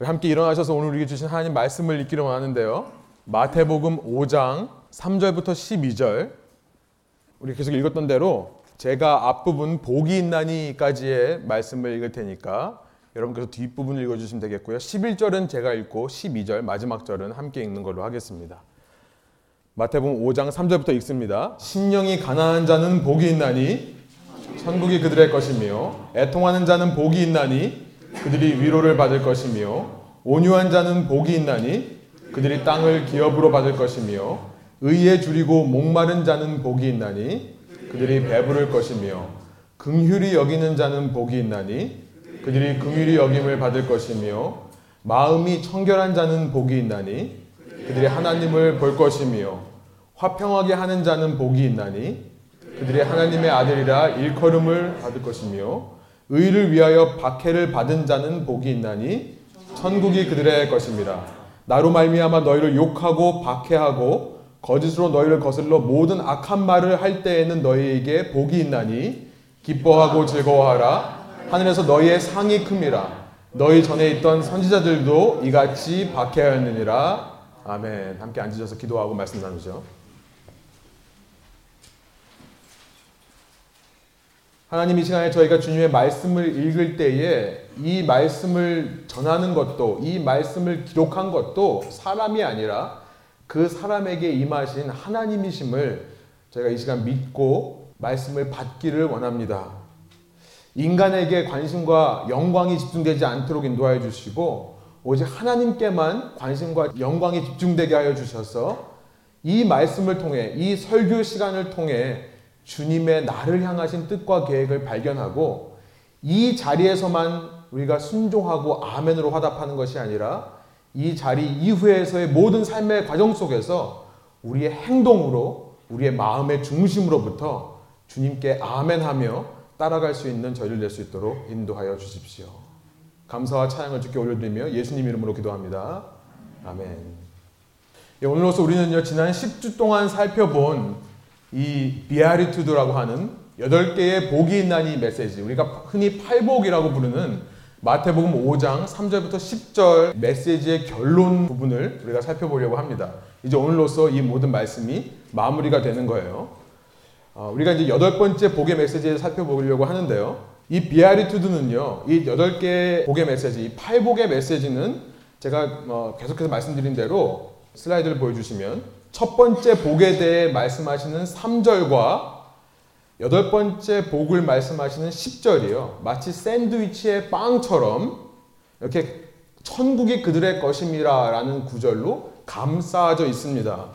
함께 일어나셔서 오늘 우리에게 주신 하나님 말씀을 읽기로 원하는데요. 마태복음 5장 3절부터 12절 우리 계속 읽었던 대로 제가 앞부분 복이 있나니까지의 말씀을 읽을 테니까 여러분께서 뒷부분을 읽어주시면 되겠고요. 11절은 제가 읽고 12절 마지막 절은 함께 읽는 걸로 하겠습니다. 마태복음 5장 3절부터 읽습니다. 신령이 가난한 자는 복이 있나니 천국이 그들의 것이며 애통하는 자는 복이 있나니 그들이 위로를 받을 것이며 온유한 자는 복이 있나니 그들이 땅을 기업으로 받을 것이며 의에 줄이고 목마른 자는 복이 있나니 그들이 배부를 것이며 긍휼히 여기는 자는 복이 있나니 그들이 긍휼히 여김을 받을 것이며 마음이 청결한 자는 복이 있나니 그들이 하나님을 볼 것이며 화평하게 하는 자는 복이 있나니 그들이 하나님의 아들이라 일컬음을 받을 것이며 의를 위하여 박해를 받은 자는 복이 있나니 천국이 그들의 것입니다. 나로 말미암아 너희를 욕하고 박해하고 거짓으로 너희를 거슬러 모든 악한 말을 할 때에는 너희에게 복이 있나니 기뻐하고 즐거워하라 하늘에서 너희의 상이 큼이라 너희 전에 있던 선지자들도 이같이 박해하였느니라 아멘 함께 앉으셔서 기도하고 말씀 나누죠. 하나님 이 시간에 저희가 주님의 말씀을 읽을 때에 이 말씀을 전하는 것도 이 말씀을 기록한 것도 사람이 아니라 그 사람에게 임하신 하나님이심을 저희가 이 시간 믿고 말씀을 받기를 원합니다. 인간에게 관심과 영광이 집중되지 않도록 인도하여 주시고 오직 하나님께만 관심과 영광이 집중되게 하여 주셔서 이 말씀을 통해 이 설교 시간을 통해 주님의 나를 향하신 뜻과 계획을 발견하고 이 자리에서만 우리가 순종하고 아멘으로 화답하는 것이 아니라 이 자리 이후에서의 모든 삶의 과정 속에서 우리의 행동으로 우리의 마음의 중심으로부터 주님께 아멘하며 따라갈 수 있는 저희를 낼 수 있도록 인도하여 주십시오. 감사와 찬양을 주께 올려드리며 예수님 이름으로 기도합니다. 아멘. 예, 오늘로서 우리는요 지난 10주 동안 살펴본 이 비아리투드라고 하는 여덟 개의 복이 있나니 메시지 우리가 흔히 팔복이라고 부르는 마태복음 5장 3절부터 10절 메시지의 결론 부분을 우리가 살펴보려고 합니다. 이제 오늘로서 이 모든 말씀이 마무리가 되는 거예요. 어, 우리가 이제 여덟 번째 복의 메시지를 살펴보려고 하는데요. 이 비아리투드는요, 이 여덟 개의 복의 메시지, 이 팔복의 메시지는 제가 어, 계속해서 말씀드린 대로 슬라이드를 보여주시면 첫 번째 복에 대해 말씀하시는 3절과 여덟 번째 복을 말씀하시는 10절이요. 마치 샌드위치의 빵처럼 이렇게 천국이 그들의 것임이라 라는 구절로 감싸져 있습니다.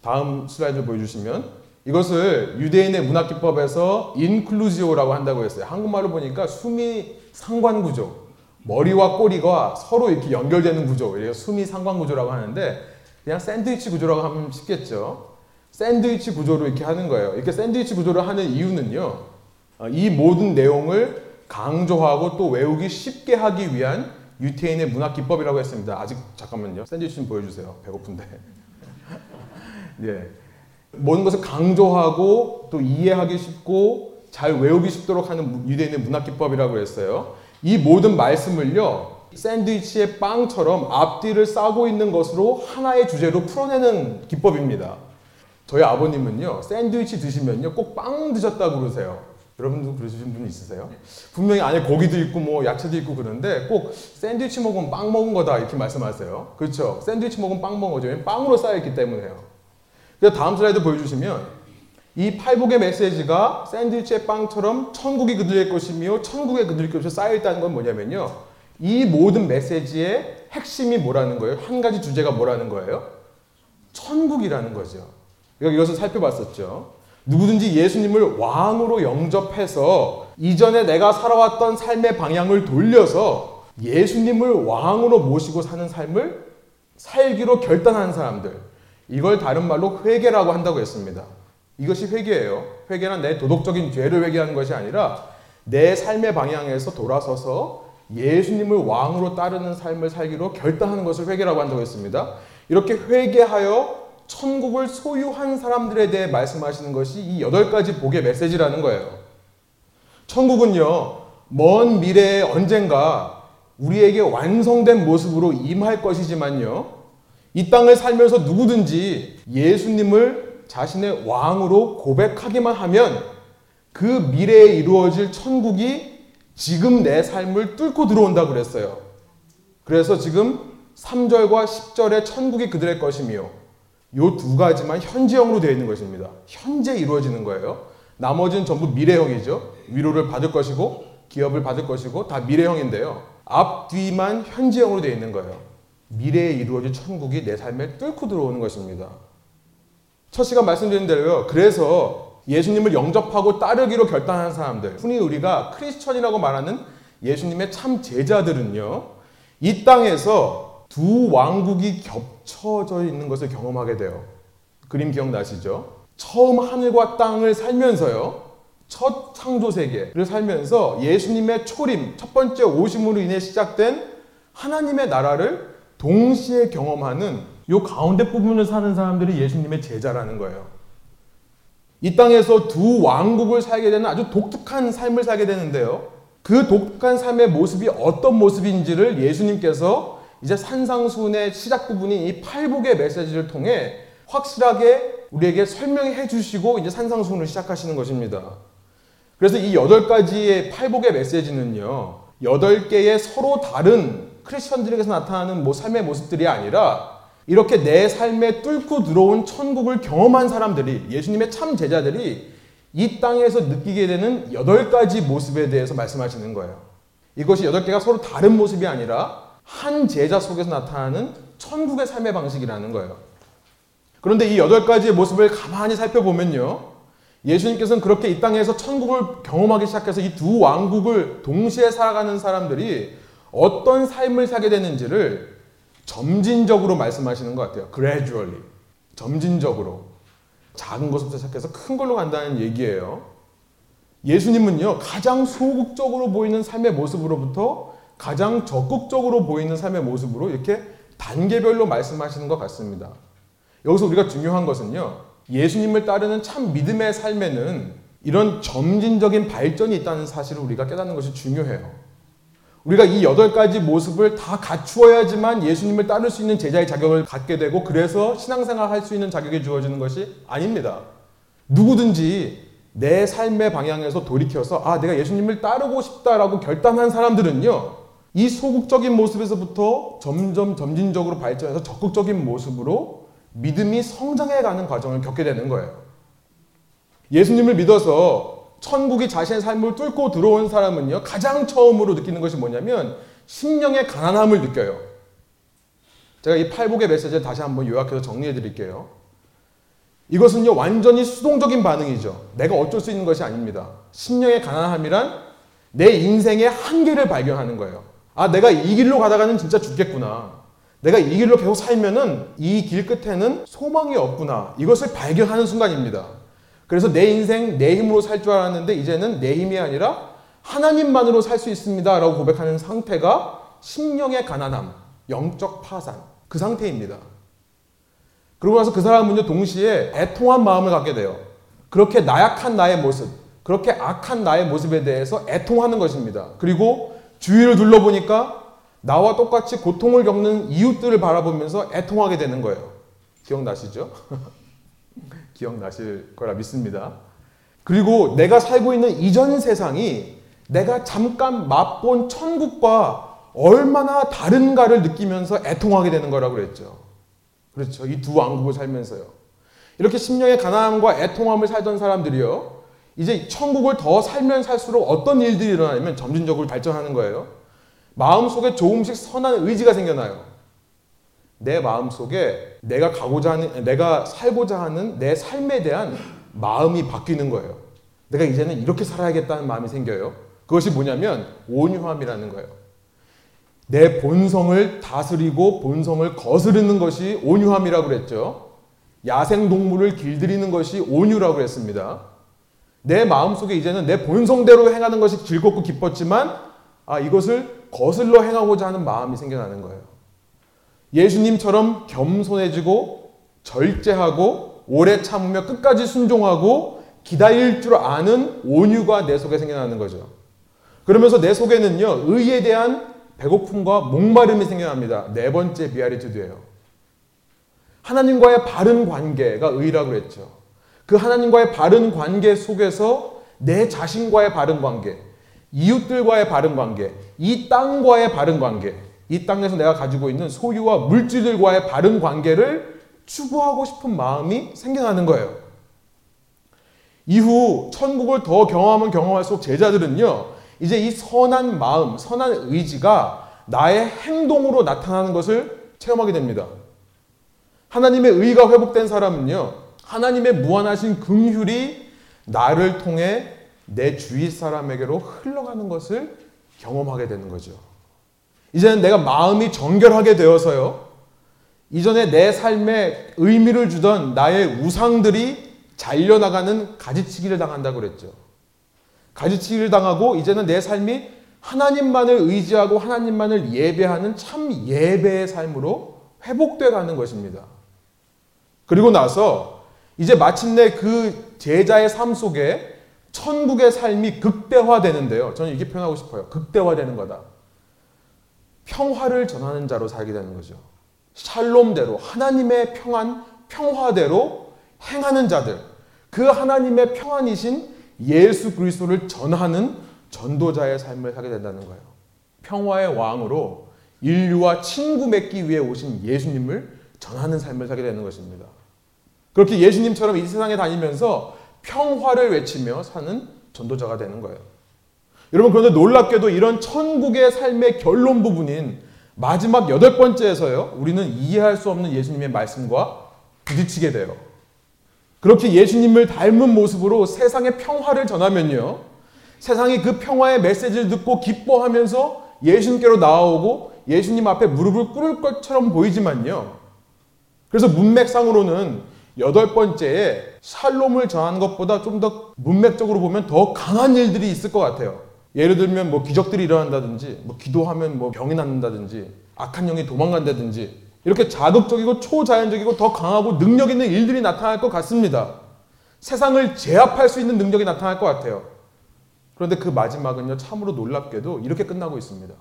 다음 슬라이드 보여주시면 이것을 유대인의 문학기법에서 인클루지오라고 한다고 했어요. 한국말로 보니까 숨이 상관구조. 머리와 꼬리가 서로 이렇게 연결되는 구조. 이래서 숨이 상관구조라고 하는데 그냥 샌드위치 구조라고 하면 쉽겠죠. 샌드위치 구조로 이렇게 하는 거예요. 이렇게 샌드위치 구조를 하는 이유는요. 어, 이 모든 내용을 강조하고 또 외우기 쉽게 하기 위한 유태인의 문학 기법이라고 했습니다. 아직 잠깐만요. 샌드위치 좀 보여주세요. 배고픈데. 예. 모든 것을 강조하고 또 이해하기 쉽고 잘 외우기 쉽도록 하는 유대인의 문학 기법이라고 했어요. 이 모든 말씀을요. 샌드위치의 빵처럼 앞뒤를 싸고 있는 것으로 하나의 주제로 풀어내는 기법입니다. 저희 아버님은요, 샌드위치 드시면요, 꼭 빵 드셨다고 그러세요. 여러분도 그러시는 분 있으세요? 분명히 안에 고기도 있고 뭐 야채도 있고 그런데 꼭 샌드위치 먹으면 빵 먹은 거다 이렇게 말씀하세요. 그렇죠? 샌드위치 먹으면 빵 먹은 거죠. 빵으로 쌓여있기 때문에요. 그래서 다음 슬라이드 보여주시면 이 팔복의 메시지가 샌드위치의 빵처럼 천국이 그들의 것이며 천국의 그들의 것이 쌓여있다는 건 뭐냐면요. 이 모든 메시지의 핵심이 뭐라는 거예요? 한 가지 주제가 뭐라는 거예요? 천국이라는 거죠. 그러니까 이것을 살펴봤었죠. 누구든지 예수님을 왕으로 영접해서 이전에 내가 살아왔던 삶의 방향을 돌려서 예수님을 왕으로 모시고 사는 삶을 살기로 결단한 사람들. 이걸 다른 말로 회개라고 한다고 했습니다. 이것이 회개예요. 회개는 내 도덕적인 죄를 회개하는 것이 아니라 내 삶의 방향에서 돌아서서 예수님을 왕으로 따르는 삶을 살기로 결단하는 것을 회개라고 한다고 했습니다. 이렇게 회개하여 천국을 소유한 사람들에 대해 말씀하시는 것이 이 여덟 가지 복의 메시지라는 거예요. 천국은요, 먼 미래에 언젠가 우리에게 완성된 모습으로 임할 것이지만요. 이 땅을 살면서 누구든지 예수님을 자신의 왕으로 고백하기만 하면 그 미래에 이루어질 천국이 지금 내 삶을 뚫고 들어온다 그랬어요. 그래서 지금 3절과 10절의 천국이 그들의 것이며 요 두 가지만 현재형으로 되어 있는 것입니다. 현재 이루어지는 거예요. 나머지는 전부 미래형이죠. 위로를 받을 것이고 기업을 받을 것이고 다 미래형인데요. 앞 뒤만 현재형으로 되어 있는 거예요. 미래에 이루어질 천국이 내 삶에 뚫고 들어오는 것입니다. 첫 시간 말씀드린 대로요. 그래서 예수님을 영접하고 따르기로 결단한 사람들, 흔히 우리가 크리스천이라고 말하는 예수님의 참 제자들은요. 이 땅에서 두 왕국이 겹쳐져 있는 것을 경험하게 돼요. 그림 기억나시죠? 처음 하늘과 땅을 살면서요. 첫 창조 세계를 살면서 예수님의 초림, 첫 번째 오심으로 인해 시작된 하나님의 나라를 동시에 경험하는 요 가운데 부분을 사는 사람들이 예수님의 제자라는 거예요. 이 땅에서 두 왕국을 살게 되는 아주 독특한 삶을 살게 되는데요. 그 독특한 삶의 모습이 어떤 모습인지를 예수님께서 이제 산상순의 시작 부분인 이 팔복의 메시지를 통해 확실하게 우리에게 설명해 주시고 이제 산상순을 시작하시는 것입니다. 그래서 이 여덟 가지의 팔복의 메시지는요. 여덟 개의 서로 다른 크리스천들에게서 나타나는 뭐 삶의 모습들이 아니라 이렇게 내 삶에 뚫고 들어온 천국을 경험한 사람들이 예수님의 참 제자들이 이 땅에서 느끼게 되는 여덟 가지 모습에 대해서 말씀하시는 거예요. 이것이 여덟 개가 서로 다른 모습이 아니라 한 제자 속에서 나타나는 천국의 삶의 방식이라는 거예요. 그런데 이 여덟 가지의 모습을 가만히 살펴보면요. 예수님께서는 그렇게 이 땅에서 천국을 경험하기 시작해서 이 두 왕국을 동시에 살아가는 사람들이 어떤 삶을 살게 되는지를 점진적으로 말씀하시는 것 같아요. gradually. 점진적으로. 작은 것부터 시작해서 큰 걸로 간다는 얘기예요. 예수님은요, 가장 소극적으로 보이는 삶의 모습으로부터 가장 적극적으로 보이는 삶의 모습으로 이렇게 단계별로 말씀하시는 것 같습니다. 여기서 우리가 중요한 것은요, 예수님을 따르는 참 믿음의 삶에는 이런 점진적인 발전이 있다는 사실을 우리가 깨닫는 것이 중요해요. 우리가 이 여덟 가지 모습을 다 갖추어야지만 예수님을 따를 수 있는 제자의 자격을 갖게 되고 그래서 신앙생활 할 수 있는 자격이 주어지는 것이 아닙니다. 누구든지 내 삶의 방향에서 돌이켜서 아, 내가 예수님을 따르고 싶다라고 결단한 사람들은요. 이 소극적인 모습에서부터 점점 점진적으로 발전해서 적극적인 모습으로 믿음이 성장해가는 과정을 겪게 되는 거예요. 예수님을 믿어서 천국이 자신의 삶을 뚫고 들어온 사람은요, 가장 처음으로 느끼는 것이 뭐냐면, 심령의 가난함을 느껴요. 제가 이 팔복의 메시지를 다시 한번 요약해서 정리해 드릴게요. 이것은요, 완전히 수동적인 반응이죠. 내가 어쩔 수 있는 것이 아닙니다. 심령의 가난함이란 내 인생의 한계를 발견하는 거예요. 아, 내가 이 길로 가다가는 진짜 죽겠구나. 내가 이 길로 계속 살면은 이 길 끝에는 소망이 없구나. 이것을 발견하는 순간입니다. 그래서 내 인생 내 힘으로 살 줄 알았는데 이제는 내 힘이 아니라 하나님만으로 살 수 있습니다. 라고 고백하는 상태가 심령의 가난함, 영적 파산, 그 상태입니다. 그러고 나서 그 사람은요, 동시에 애통한 마음을 갖게 돼요. 그렇게 나약한 나의 모습, 그렇게 악한 나의 모습에 대해서 애통하는 것입니다. 그리고 주위를 둘러보니까 나와 똑같이 고통을 겪는 이웃들을 바라보면서 애통하게 되는 거예요. 기억나시죠? 기억나실 거라 믿습니다. 그리고 내가 살고 있는 이전 세상이 내가 잠깐 맛본 천국과 얼마나 다른가를 느끼면서 애통하게 되는 거라고 그랬죠. 그렇죠. 이 두 왕국을 살면서요. 이렇게 심령의 가난함과 애통함을 살던 사람들이요. 이제 천국을 더 살면 살수록 어떤 일들이 일어나냐면 점진적으로 발전하는 거예요. 마음속에 조금씩 선한 의지가 생겨나요. 내 마음속에 내가 가고자 하는 내가 살고자 하는 내 삶에 대한 마음이 바뀌는 거예요. 내가 이제는 이렇게 살아야겠다는 마음이 생겨요. 그것이 뭐냐면 온유함이라는 거예요. 내 본성을 다스리고 본성을 거스르는 것이 온유함이라고 그랬죠. 야생 동물을 길들이는 것이 온유라고 그랬습니다. 내 마음속에 이제는 내 본성대로 행하는 것이 즐겁고 기뻤지만 아 이것을 거슬러 행하고자 하는 마음이 생겨나는 거예요. 예수님처럼 겸손해지고 절제하고 오래 참으며 끝까지 순종하고 기다릴 줄 아는 온유가 내 속에 생겨나는 거죠. 그러면서 내 속에는요, 의에 대한 배고픔과 목마름이 생겨납니다. 네 번째 비아리투드예요. 하나님과의 바른 관계가 의라고 그랬죠. 그 하나님과의 바른 관계 속에서 내 자신과의 바른 관계, 이웃들과의 바른 관계, 이 땅과의 바른 관계, 이 땅에서 내가 가지고 있는 소유와 물질들과의 바른 관계를 추구하고 싶은 마음이 생겨나는 거예요. 이후 천국을 더 경험하면 경험할수록 제자들은요, 이제 이 선한 마음, 선한 의지가 나의 행동으로 나타나는 것을 체험하게 됩니다. 하나님의 의가 회복된 사람은요, 하나님의 무한하신 긍휼이 나를 통해 내 주위 사람에게로 흘러가는 것을 경험하게 되는 거죠. 이제는 내가 마음이 정결하게 되어서요. 이전에 내 삶에 의미를 주던 나의 우상들이 잘려나가는 가지치기를 당한다고 그랬죠. 가지치기를 당하고 이제는 내 삶이 하나님만을 의지하고 하나님만을 예배하는 참 예배의 삶으로 회복돼 가는 것입니다. 그리고 나서 이제 마침내 그 제자의 삶 속에 천국의 삶이 극대화되는데요. 저는 이렇게 표현하고 싶어요. 극대화되는 거다. 평화를 전하는 자로 살게 되는 거죠. 샬롬대로 하나님의 평안, 평화대로 행하는 자들. 그 하나님의 평안이신 예수 그리스도를 전하는 전도자의 삶을 살게 된다는 거예요. 평화의 왕으로 인류와 친구 맺기 위해 오신 예수님을 전하는 삶을 살게 되는 것입니다. 그렇게 예수님처럼 이 세상에 다니면서 평화를 외치며 사는 전도자가 되는 거예요. 여러분 그런데 놀랍게도 이런 천국의 삶의 결론 부분인 마지막 여덟 번째에서요. 우리는 이해할 수 없는 예수님의 말씀과 부딪히게 돼요. 그렇게 예수님을 닮은 모습으로 세상의 평화를 전하면요. 세상이 그 평화의 메시지를 듣고 기뻐하면서 예수님께로 나아오고 예수님 앞에 무릎을 꿇을 것처럼 보이지만요. 그래서 문맥상으로는 여덟 번째에 샬롬을 전하는 것보다 좀 더 문맥적으로 보면 더 강한 일들이 있을 것 같아요. 예를 들면 뭐 기적들이 일어난다든지, 뭐 기도하면 뭐 병이 낫는다든지, 악한 영이 도망간다든지, 이렇게 자극적이고 초자연적이고 더 강하고 능력 있는 일들이 나타날 것 같습니다. 세상을 제압할 수 있는 능력이 나타날 것 같아요. 그런데 그 마지막은요, 참으로 놀랍게도 이렇게 끝나고 있습니다.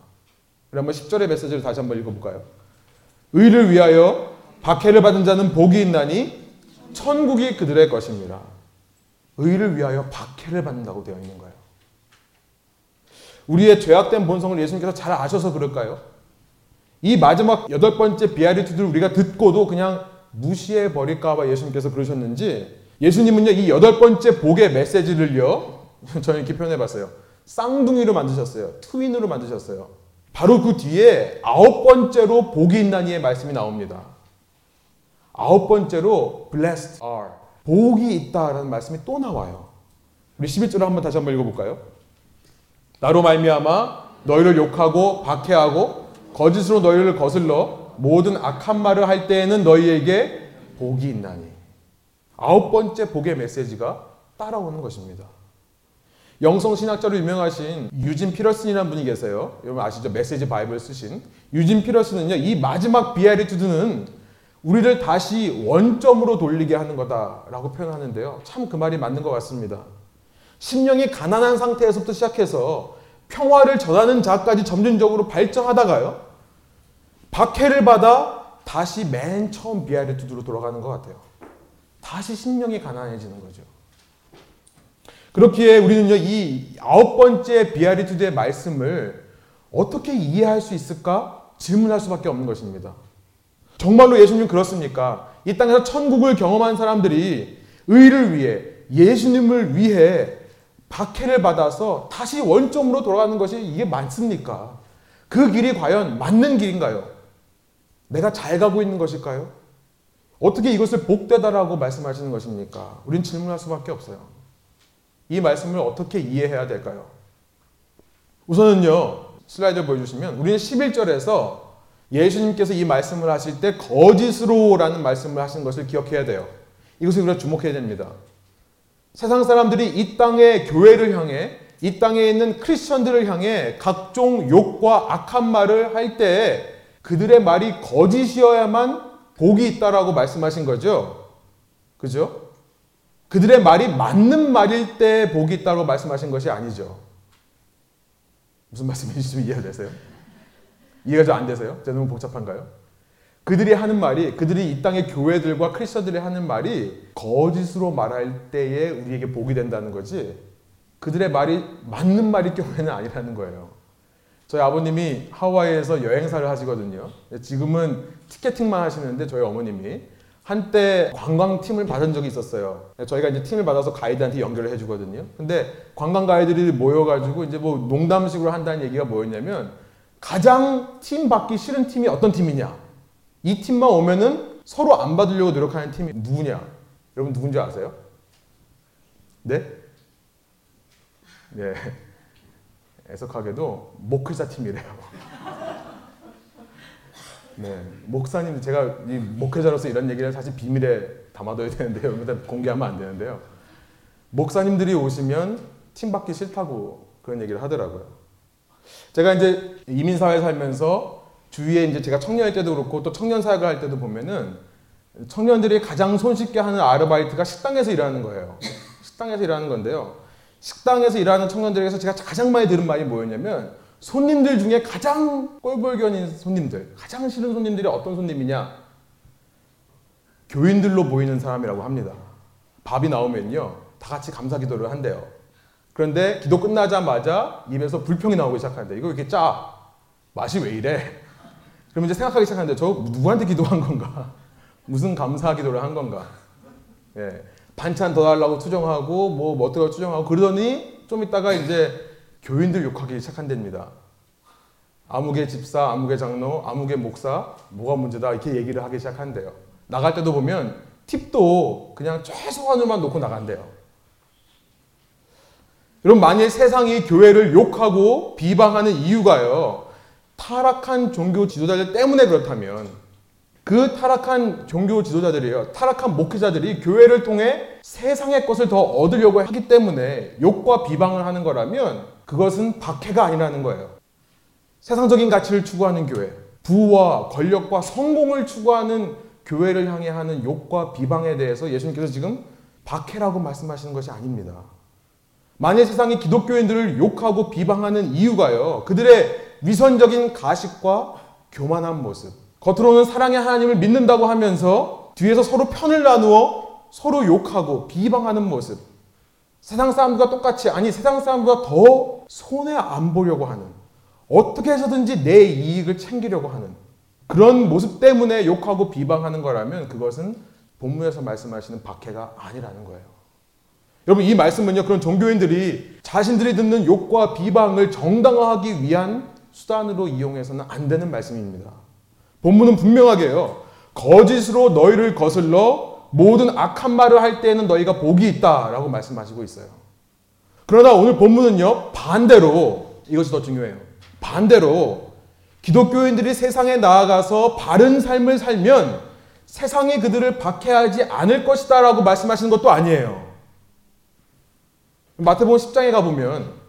우리 한번 10절의 메시지를 다시 한번 읽어볼까요? 의를 위하여 박해를 받은 자는 복이 있나니 천국이 그들의 것입니다. 의를 위하여 박해를 받는다고 되어 있는 거예요. 우리의 죄악된 본성을 예수님께서 잘 아셔서 그럴까요? 이 마지막 여덟 번째 비아리투드를 우리가 듣고도 그냥 무시해 버릴까봐 예수님께서 그러셨는지 예수님은요 이 여덟 번째 복의 메시지를요 저는 이렇게 표현해 봤어요. 쌍둥이로 만드셨어요. 트윈으로 만드셨어요. 바로 그 뒤에 아홉 번째로 복이 있나니의 말씀이 나옵니다. 아홉 번째로 blessed are 복이 있다라는 말씀이 또 나와요. 우리 11절을 한번 다시 한번 읽어볼까요? 나로 말미암아 너희를 욕하고 박해하고 거짓으로 너희를 거슬러 모든 악한 말을 할 때에는 너희에게 복이 있나니 아홉 번째 복의 메시지가 따라오는 것입니다. 영성 신학자로 유명하신 유진 피터슨이라는 분이 계세요. 여러분 아시죠? 메시지 바이블 쓰신 유진 피터슨은요. 이 마지막 Beatitude는 우리를 다시 원점으로 돌리게 하는 거다라고 표현하는데요. 참 그 말이 맞는 것 같습니다. 심령이 가난한 상태에서부터 시작해서 평화를 전하는 자까지 점진적으로 발전하다가요. 박해를 받아 다시 맨 처음 Beatitude로 돌아가는 것 같아요. 다시 심령이 가난해지는 거죠. 그렇기에 우리는요, 이 아홉 번째 비아리투드의 말씀을 어떻게 이해할 수 있을까 질문할 수밖에 없는 것입니다. 정말로 예수님 그렇습니까? 이 땅에서 천국을 경험한 사람들이 의를 위해 예수님을 위해 박해를 받아서 다시 원점으로 돌아가는 것이 이게 맞습니까? 그 길이 과연 맞는 길인가요? 내가 잘 가고 있는 것일까요? 어떻게 이것을 복되다라고 말씀하시는 것입니까? 우린 질문할 수밖에 없어요. 이 말씀을 어떻게 이해해야 될까요? 우선은요, 슬라이드 보여주시면 우리는 11절에서 예수님께서 이 말씀을 하실 때 거짓으로라는 말씀을 하신 것을 기억해야 돼요. 이것을 우리가 주목해야 됩니다. 세상 사람들이 이 땅의 교회를 향해 이 땅에 있는 크리스천들을 향해 각종 욕과 악한 말을 할 때 그들의 말이 거짓이어야만 복이 있다라고 말씀하신 거죠. 그죠? 그들의 말이 맞는 말일 때 복이 있다고 말씀하신 것이 아니죠. 무슨 말씀인지 좀 이해되세요? 이해가 좀 안 되세요? 제가 너무 복잡한가요? 그들이 하는 말이 그들이 이 땅의 교회들과 크리스천들이 하는 말이 거짓으로 말할 때에 우리에게 복이 된다는 거지 그들의 말이 맞는 말일 경우에는 아니라는 거예요. 저희 아버님이 하와이에서 여행사를 하시거든요. 지금은 티켓팅만 하시는데 저희 어머님이 한때 관광팀을 받은 적이 있었어요. 저희가 이제 팀을 받아서 가이드한테 연결을 해주거든요. 근데 관광 가이드들이 모여가지고 이제 뭐 농담식으로 한다는 얘기가 뭐였냐면 가장 팀 받기 싫은 팀이 어떤 팀이냐? 이 팀만 오면은 서로 안 받으려고 노력하는 팀이 누구냐? 여러분 누군지 아세요? 네? 네. 애석하게도 목회자 팀이래요. 네, 목사님 제가 이 목회자로서 이런 얘기를 사실 비밀에 담아둬야 되는데요. 여기다 공개하면 안 되는데요. 목사님들이 오시면 팀 받기 싫다고 그런 얘기를 하더라고요. 제가 이제 이민 사회 살면서 주위에 이제 제가 청년일 때도 그렇고 또 청년 사역을 할 때도 보면은 청년들이 가장 손쉽게 하는 아르바이트가 식당에서 일하는 거예요. 식당에서 일하는 건데요. 식당에서 일하는 청년들에게서 제가 가장 많이 들은 말이 뭐였냐면 손님들 중에 가장 꼴불견인 손님들, 가장 싫은 손님들이 어떤 손님이냐? 교인들로 보이는 사람이라고 합니다. 밥이 나오면요. 다 같이 감사 기도를 한대요. 그런데 기도 끝나자마자 입에서 불평이 나오기 시작하는데 이거 왜 이렇게 짜? 맛이 왜 이래? 그러면 이제 생각하기 시작하는데 저 누구한테 기도한 건가? 무슨 감사 기도를 한 건가? 예. 반찬 더 달라고 투정하고 뭐, 뭐 어떻게 투정하고 그러더니 좀 있다가 이제 교인들 욕하기 시작한답니다. 아무개 집사, 아무개 장로, 아무개 목사 뭐가 문제다 이렇게 얘기를 하기 시작한대요. 나갈 때도 보면 팁도 그냥 최소한으로만 놓고 나간대요. 여러분 만일 세상이 교회를 욕하고 비방하는 이유가요. 타락한 종교 지도자들 때문에 그렇다면 그 타락한 종교 지도자들이요. 타락한 목회자들이 교회를 통해 세상의 것을 더 얻으려고 하기 때문에 욕과 비방을 하는 거라면 그것은 박해가 아니라는 거예요. 세상적인 가치를 추구하는 교회, 부와 권력과 성공을 추구하는 교회를 향해 하는 욕과 비방에 대해서 예수님께서 지금 박해라고 말씀하시는 것이 아닙니다. 만일 세상이 기독교인들을 욕하고 비방하는 이유가요. 그들의 위선적인 가식과 교만한 모습. 겉으로는 사랑의 하나님을 믿는다고 하면서 뒤에서 서로 편을 나누어 서로 욕하고 비방하는 모습. 세상 사람들과 똑같이 아니 세상 사람보다 더 손해 안 보려고 하는 어떻게 해서든지 내 이익을 챙기려고 하는 그런 모습 때문에 욕하고 비방하는 거라면 그것은 본문에서 말씀하시는 박해가 아니라는 거예요. 여러분 이 말씀은요 그런 종교인들이 자신들이 듣는 욕과 비방을 정당화하기 위한 수단으로 이용해서는 안 되는 말씀입니다. 본문은 분명하게 요 거짓으로 너희를 거슬러 모든 악한 말을 할 때에는 너희가 복이 있다라고 말씀하시고 있어요. 그러나 오늘 본문은요 반대로 이것이 더 중요해요. 반대로 기독교인들이 세상에 나아가서 바른 삶을 살면 세상이 그들을 박해하지 않을 것이다 라고 말씀하시는 것도 아니에요. 마태복음 10장에 가보면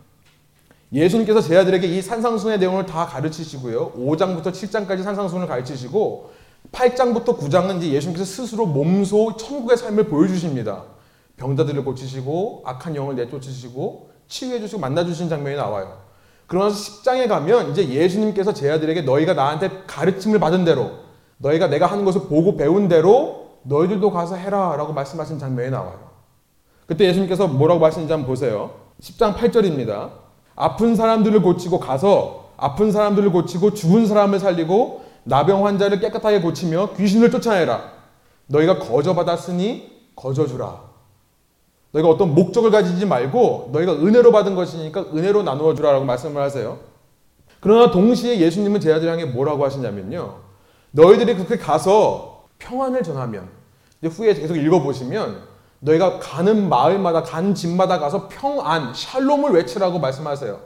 예수님께서 제 아들에게 이 산상순의 내용을 다 가르치시고요. 5장부터 7장까지 산상순을 가르치시고 8장부터 9장은 이제 예수님께서 스스로 몸소 천국의 삶을 보여주십니다. 병자들을 고치시고 악한 영을 내쫓으시고 치유해 주시고 만나 주신 장면이 나와요. 그러면서 10장에 가면 이제 예수님께서 제 아들에게 너희가 나한테 가르침을 받은 대로 너희가 내가 하는 것을 보고 배운 대로 너희들도 가서 해라라고 말씀하신 장면이 나와요. 그때 예수님께서 뭐라고 말씀하시는지 한번 보세요. 10장 8절입니다. 아픈 사람들을 고치고 가서 아픈 사람들을 고치고 죽은 사람을 살리고 나병 환자를 깨끗하게 고치며 귀신을 쫓아내라. 너희가 거저 받았으니 거저 주라. 너희가 어떤 목적을 가지지 말고 너희가 은혜로 받은 것이니까 은혜로 나누어 주라라고 말씀을 하세요. 그러나 동시에 예수님은 제 아들 향해 뭐라고 하시냐면요. 너희들이 그렇게 가서 평안을 전하면 후에 계속 읽어보시면 너희가 가는 마을마다 간 집마다 가서 평안, 샬롬을 외치라고 말씀하세요.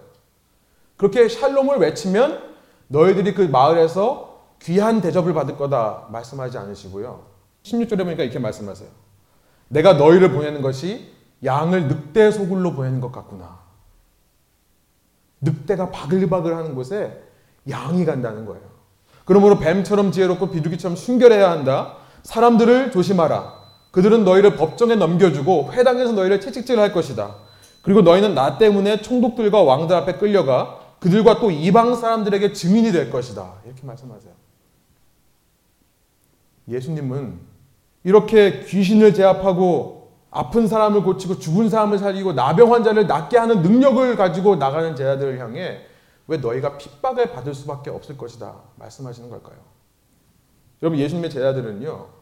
그렇게 샬롬을 외치면 너희들이 그 마을에서 귀한 대접을 받을 거다 말씀하지 않으시고요. 16절에 보니까 이렇게 말씀하세요. 내가 너희를 보내는 것이 양을 늑대 소굴로 보내는 것 같구나. 늑대가 바글바글 하는 곳에 양이 간다는 거예요. 그러므로 뱀처럼 지혜롭고 비둘기처럼 순결해야 한다. 사람들을 조심하라. 그들은 너희를 법정에 넘겨주고 회당에서 너희를 채찍질할 것이다. 그리고 너희는 나 때문에 총독들과 왕들 앞에 끌려가 그들과 또 이방 사람들에게 증인이 될 것이다. 이렇게 말씀하세요. 예수님은 이렇게 귀신을 제압하고 아픈 사람을 고치고 죽은 사람을 살리고 나병 환자를 낫게 하는 능력을 가지고 나가는 제자들을 향해 왜 너희가 핍박을 받을 수밖에 없을 것이다 말씀하시는 걸까요? 여러분 예수님의 제자들은요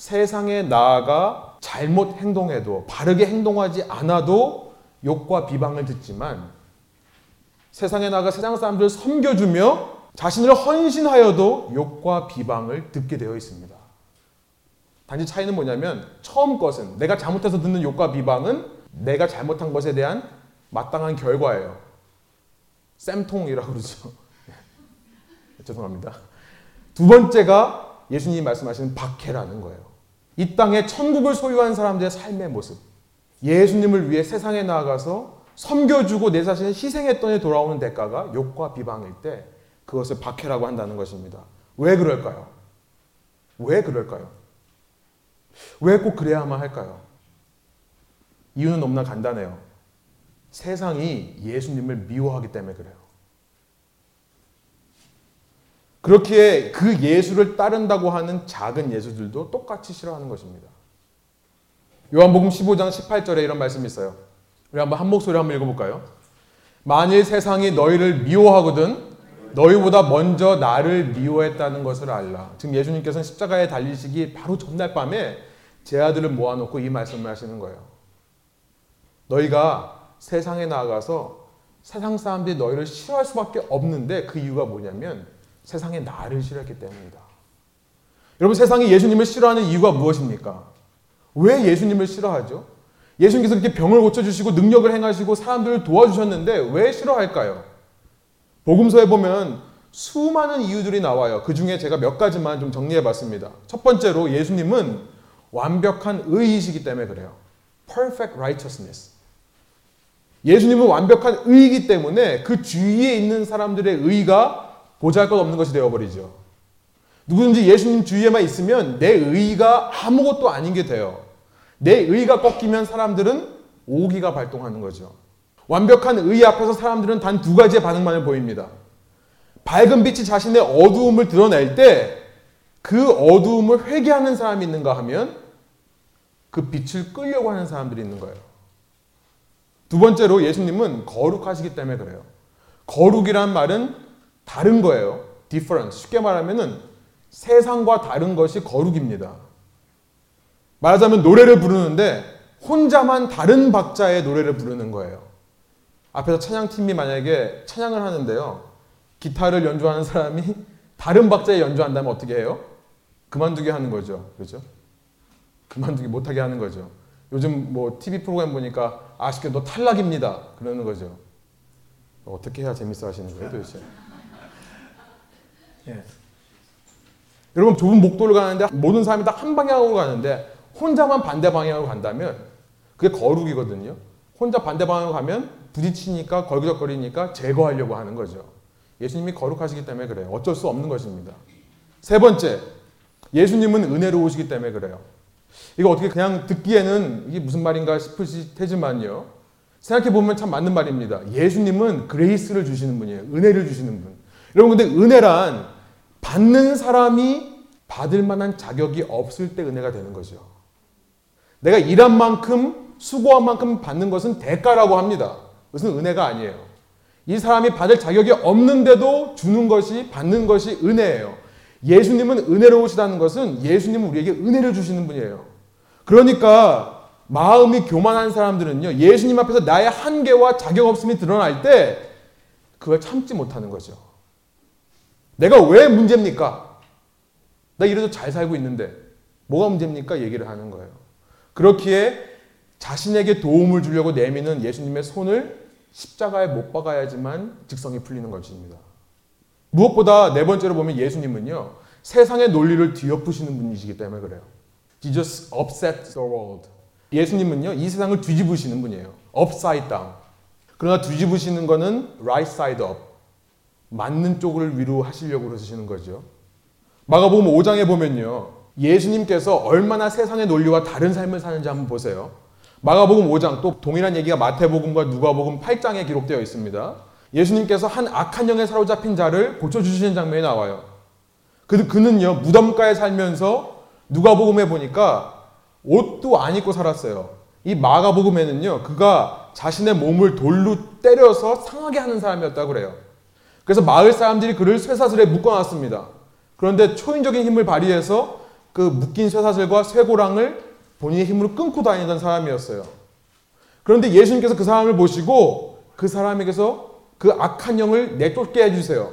세상에 나아가 잘못 행동해도 바르게 행동하지 않아도 욕과 비방을 듣지만 세상에 나가 세상 사람들을 섬겨주며 자신을 헌신하여도 욕과 비방을 듣게 되어 있습니다. 단지 차이는 뭐냐면 처음 것은 내가 잘못해서 듣는 욕과 비방은 내가 잘못한 것에 대한 마땅한 결과예요. 쌤통이라고 그러죠. 죄송합니다. 두 번째가 예수님이 말씀하시는 박해라는 거예요. 이 땅에 천국을 소유한 사람들의 삶의 모습. 예수님을 위해 세상에 나아가서 섬겨주고 내 자신을 희생했더니 돌아오는 대가가 욕과 비방일 때 그것을 박해라고 한다는 것입니다. 왜 그럴까요? 왜 그럴까요? 왜 꼭 그래야만 할까요? 이유는 너무나 간단해요. 세상이 예수님을 미워하기 때문에 그래요. 그렇기에 그 예수를 따른다고 하는 작은 예수들도 똑같이 싫어하는 것입니다. 요한복음 15장 18절에 이런 말씀이 있어요. 우리 한번 한 목소리 한번 읽어볼까요? 만일 세상이 너희를 미워하거든 너희보다 먼저 나를 미워했다는 것을 알라. 지금 예수님께서는 십자가에 달리시기 바로 전날 밤에 제 아들을 모아놓고 이 말씀을 하시는 거예요. 너희가 세상에 나아가서 세상 사람들이 너희를 싫어할 수밖에 없는데 그 이유가 뭐냐면 세상에 나를 싫어했기 때문이다. 여러분 세상이 예수님을 싫어하는 이유가 무엇입니까? 왜 예수님을 싫어하죠? 예수님께서 이렇게 병을 고쳐주시고 능력을 행하시고 사람들을 도와주셨는데 왜 싫어할까요? 복음서에 보면 수많은 이유들이 나와요. 그 중에 제가 몇 가지만 좀 정리해 봤습니다. 첫 번째로 예수님은 완벽한 의이시기 때문에 그래요. perfect righteousness. 예수님은 완벽한 의이기 때문에 그 주위에 있는 사람들의 의가 보잘 것 없는 것이 되어버리죠. 누구든지 예수님 주위에만 있으면 내 의가 아무것도 아닌 게 돼요. 내 의가 꺾이면 사람들은 오기가 발동하는 거죠. 완벽한 의 앞에서 사람들은 단 두 가지의 반응만을 보입니다. 밝은 빛이 자신의 어두움을 드러낼 때 그 어두움을 회개하는 사람이 있는가 하면 그 빛을 끌려고 하는 사람들이 있는 거예요. 두 번째로 예수님은 거룩하시기 때문에 그래요. 거룩이란 말은 다른 거예요. difference. 쉽게 말하면은 세상과 다른 것이 거룩입니다. 말하자면 노래를 부르는데 혼자만 다른 박자의 노래를 부르는 거예요. 앞에서 찬양팀이 만약에 찬양을 하는데요. 기타를 연주하는 사람이 다른 박자에 연주한다면 어떻게 해요? 그만두게 하는 거죠. 그렇죠? 그만두기 못하게 하는 거죠. 요즘 뭐 TV 프로그램 보니까 아쉽게 너 탈락입니다. 그러는 거죠. 어떻게 해야 재밌어 하시는 거예요, 도대체? 예. 여러분 좁은 목도를 가는데 모든 사람이 다 한 방향으로 가는데 혼자만 반대 방향으로 간다면 그게 거룩이거든요. 혼자 반대 방향으로 가면 부딪히니까 걸그적거리니까 제거하려고 하는 거죠. 예수님이 거룩하시기 때문에 그래요. 어쩔 수 없는 것입니다. 세 번째, 예수님은 은혜로우시기 때문에 그래요. 이거 어떻게 그냥 듣기에는 이게 무슨 말인가 싶을 테지만요. 생각해 보면 참 맞는 말입니다. 예수님은 그레이스를 주시는 분이에요. 은혜를 주시는 분. 여러분 근데 은혜란 받는 사람이 받을 만한 자격이 없을 때 은혜가 되는 거죠. 내가 일한 만큼 수고한 만큼 받는 것은 대가라고 합니다. 그것은 은혜가 아니에요. 이 사람이 받을 자격이 없는데도 주는 것이 받는 것이 은혜예요. 예수님은 은혜로우시다는 것은 예수님은 우리에게 은혜를 주시는 분이에요. 그러니까 마음이 교만한 사람들은요. 예수님 앞에서 나의 한계와 자격 없음이 드러날 때 그걸 참지 못하는 거죠. 내가 왜 문제입니까? 나 이래도 잘 살고 있는데 뭐가 문제입니까? 얘기를 하는 거예요. 그렇기에 자신에게 도움을 주려고 내미는 예수님의 손을 십자가에 못 박아야지만 직성이 풀리는 것입니다. 무엇보다 네 번째로 보면 예수님은요, 세상의 논리를 뒤엎으시는 분이시기 때문에 그래요. Jesus upset the world. 예수님은요, 이 세상을 뒤집으시는 분이에요. upside down. 그러나 뒤집으시는 거는 right side up. 맞는 쪽을 위로 하시려고 그러시는 거죠. 마가복음 5장에 보면요. 예수님께서 얼마나 세상의 논리와 다른 삶을 사는지 한번 보세요. 마가복음 5장 또 동일한 얘기가 마태복음과 누가복음 8장에 기록되어 있습니다. 예수님께서 한 악한 영에 사로잡힌 자를 고쳐주시는 장면이 나와요. 그, 그는요, 무덤가에 살면서 누가복음에 보니까 옷도 안 입고 살았어요. 이 마가복음에는요, 그가 자신의 몸을 돌로 때려서 상하게 하는 사람이었다고 그래요. 그래서 마을 사람들이 그를 쇠사슬에 묶어놨습니다. 그런데 초인적인 힘을 발휘해서 그 묶인 쇠사슬과 쇠고랑을 본인의 힘으로 끊고 다니던 사람이었어요. 그런데 예수님께서 그 사람을 보시고 그 사람에게서 그 악한 영을 내쫓게 해주세요.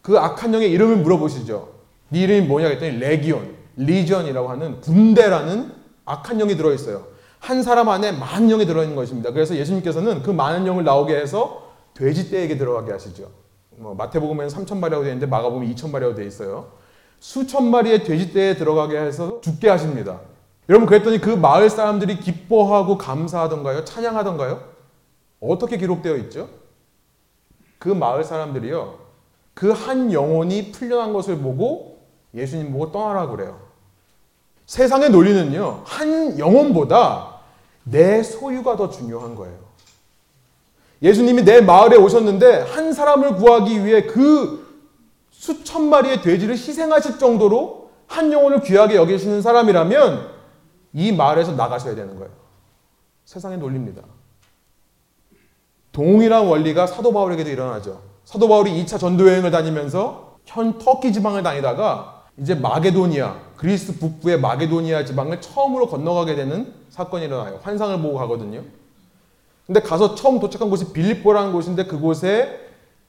그 악한 영의 이름을 물어보시죠. 네 이름이 뭐냐 했더니 레기온, 리전이라고 하는 군대라는 악한 영이 들어있어요. 한 사람 안에 만 영이 들어있는 것입니다. 그래서 예수님께서는 그 많은 영을 나오게 해서 돼지떼에게 들어가게 하시죠. 뭐 마태복음에는 3천 마리라고 되어 있는데 마가복음에 2천 마리라고 되어 있어요. 수천 마리의 돼지떼에 들어가게 해서 죽게 하십니다. 여러분 그랬더니 그 마을 사람들이 기뻐하고 감사하던가요? 찬양하던가요? 어떻게 기록되어 있죠? 그 마을 사람들이요. 그 한 영혼이 풀려난 것을 보고 예수님 보고 떠나라 그래요. 세상의 논리는요. 한 영혼보다 내 소유가 더 중요한 거예요. 예수님이 내 마을에 오셨는데 한 사람을 구하기 위해 그 수천 마리의 돼지를 희생하실 정도로 한 영혼을 귀하게 여기시는 사람이라면 이 마을에서 나가셔야 되는 거예요. 세상의 논리입니다. 동일한 원리가 사도 바울에게도 일어나죠. 사도 바울이 2차 전도 여행을 다니면서 현 터키 지방을 다니다가 이제 마게도니아, 그리스 북부의 마게도니아 지방을 처음으로 건너가게 되는 사건이 일어나요. 환상을 보고 가거든요. 근데 가서 처음 도착한 곳이 빌립보라는 곳인데 그곳에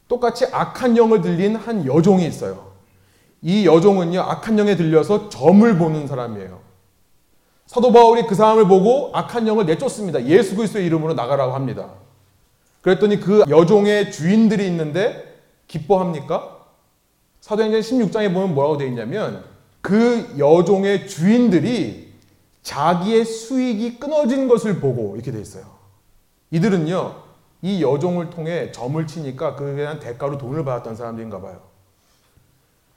똑같이 악한 영을 들린 한 여종이 있어요. 이 여종은요, 악한 영에 들려서 점을 보는 사람이에요. 사도 바울이 그 사람을 보고 악한 영을 내쫓습니다. 예수 그리스도의 이름으로 나가라고 합니다. 그랬더니 그 여종의 주인들이 있는데 기뻐합니까? 사도행전 16장에 보면 뭐라고 되어 있냐면 그 여종의 주인들이 자기의 수익이 끊어진 것을 보고 이렇게 되어 있어요. 이들은요, 이 여종을 통해 점을 치니까 그에 대한 대가로 돈을 받았던 사람들인가 봐요.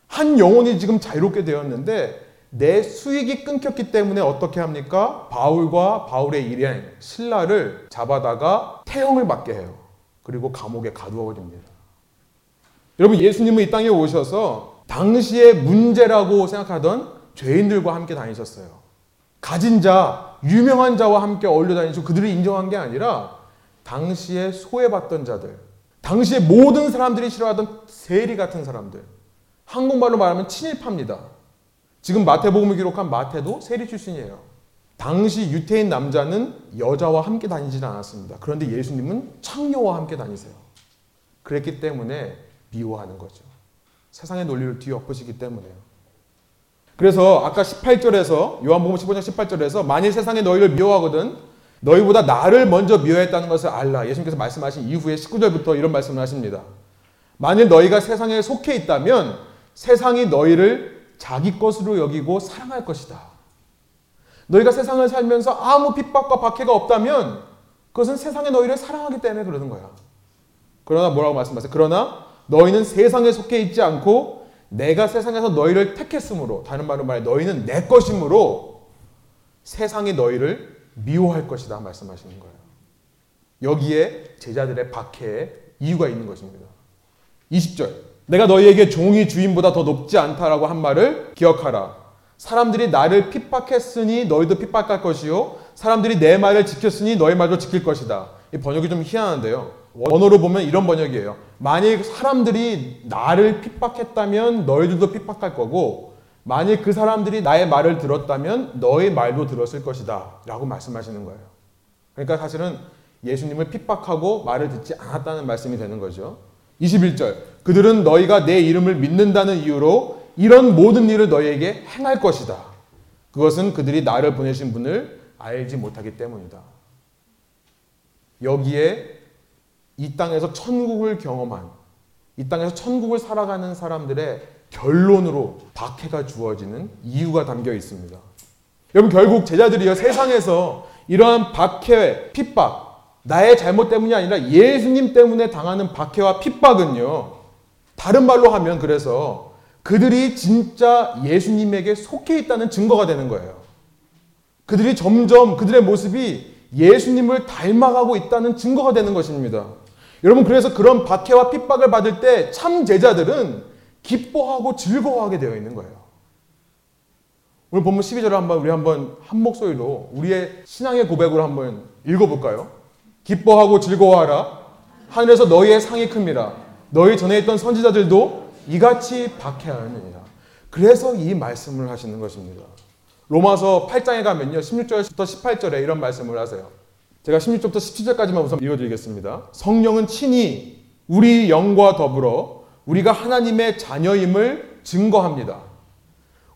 한 영혼이 지금 자유롭게 되었는데 내 수익이 끊겼기 때문에 어떻게 합니까? 바울과 바울의 일행 신라를 잡아다가 태형을 받게 해요. 그리고 감옥에 가두어 버립니다. 여러분 예수님은 이 땅에 오셔서 당시의 문제라고 생각하던 죄인들과 함께 다니셨어요. 가진 자, 유명한 자와 함께 어울려 다니시고 그들을 인정한 게 아니라 당시에 소외받던 자들, 당시에 모든 사람들이 싫어하던 세리 같은 사람들, 한국말로 말하면 친일파입니다. 지금 마태복음을 기록한 마태도 세리 출신이에요. 당시 유태인 남자는 여자와 함께 다니지는 않았습니다. 그런데 예수님은 창녀와 함께 다니세요. 그랬기 때문에 미워하는 거죠. 세상의 논리를 뒤엎으시기 때문에요. 그래서 아까 18절에서 요한복음 15장 18절에서 만일 세상에 너희를 미워하거든 너희보다 나를 먼저 미워했다는 것을 알라. 예수님께서 말씀하신 이후에 19절부터 이런 말씀을 하십니다. 만일 너희가 세상에 속해 있다면 세상이 너희를 자기 것으로 여기고 사랑할 것이다. 너희가 세상을 살면서 아무 핍박과 박해가 없다면 그것은 세상의 너희를 사랑하기 때문에 그러는 거야. 그러나 뭐라고 말씀하세요? 그러나 너희는 세상에 속해 있지 않고 내가 세상에서 너희를 택했으므로 다른 말로 말해 너희는 내 것이므로 세상이 너희를 미워할 것이다 말씀하시는 거예요. 여기에 제자들의 박해에 이유가 있는 것입니다. 20절. 내가 너희에게 종이 주인보다 더 높지 않다라고 한 말을 기억하라. 사람들이 나를 핍박했으니 너희도 핍박할 것이요. 사람들이 내 말을 지켰으니 너희 말도 지킬 것이다. 이 번역이 좀 희한한데요. 원어로 보면 이런 번역이에요. 만일 사람들이 나를 핍박했다면 너희들도 핍박할 거고, 만일 그 사람들이 나의 말을 들었다면 너의 말도 들었을 것이다. 라고 말씀하시는 거예요. 그러니까 사실은 예수님을 핍박하고 말을 듣지 않았다는 말씀이 되는 거죠. 21절. 그들은 너희가 내 이름을 믿는다는 이유로 이런 모든 일을 너희에게 행할 것이다. 그것은 그들이 나를 보내신 분을 알지 못하기 때문이다. 여기에 이 땅에서 천국을 경험한, 이 땅에서 천국을 살아가는 사람들의 결론으로 박해가 주어지는 이유가 담겨 있습니다. 여러분, 결국 제자들이요, 세상에서 이러한 박해, 핍박, 나의 잘못 때문이 아니라 예수님 때문에 당하는 박해와 핍박은요, 다른 말로 하면 그래서 그들이 진짜 예수님에게 속해 있다는 증거가 되는 거예요. 그들이 점점 그들의 모습이 예수님을 닮아가고 있다는 증거가 되는 것입니다. 여러분 그래서 그런 박해와 핍박을 받을 때 참 제자들은 기뻐하고 즐거워하게 되어 있는 거예요. 오늘 본문 12절을 한번 우리 한번 한 목소리로 우리의 신앙의 고백으로 한번 읽어볼까요? 기뻐하고 즐거워하라. 하늘에서 너희의 상이 큽니다. 너희 전에 있던 선지자들도 이같이 박해하였느니라. 그래서 이 말씀을 하시는 것입니다. 로마서 8장에 가면요. 16절부터 18절에 이런 말씀을 하세요. 제가 16절부터 17절까지만 우선 읽어드리겠습니다. 성령은 친히 우리 영과 더불어 우리가 하나님의 자녀임을 증거합니다.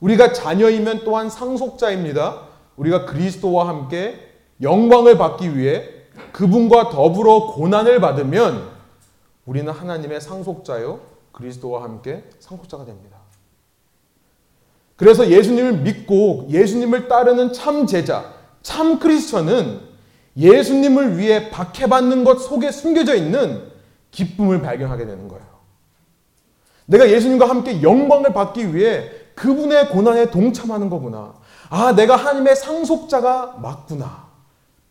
우리가 자녀이면 또한 상속자입니다. 우리가 그리스도와 함께 영광을 받기 위해 그분과 더불어 고난을 받으면 우리는 하나님의 상속자요 그리스도와 함께 상속자가 됩니다. 그래서 예수님을 믿고 예수님을 따르는 참 제자, 참 크리스천은 예수님을 위해 박해받는 것 속에 숨겨져 있는 기쁨을 발견하게 되는 거예요. 내가 예수님과 함께 영광을 받기 위해 그분의 고난에 동참하는 거구나. 아, 내가 하나님의 상속자가 맞구나.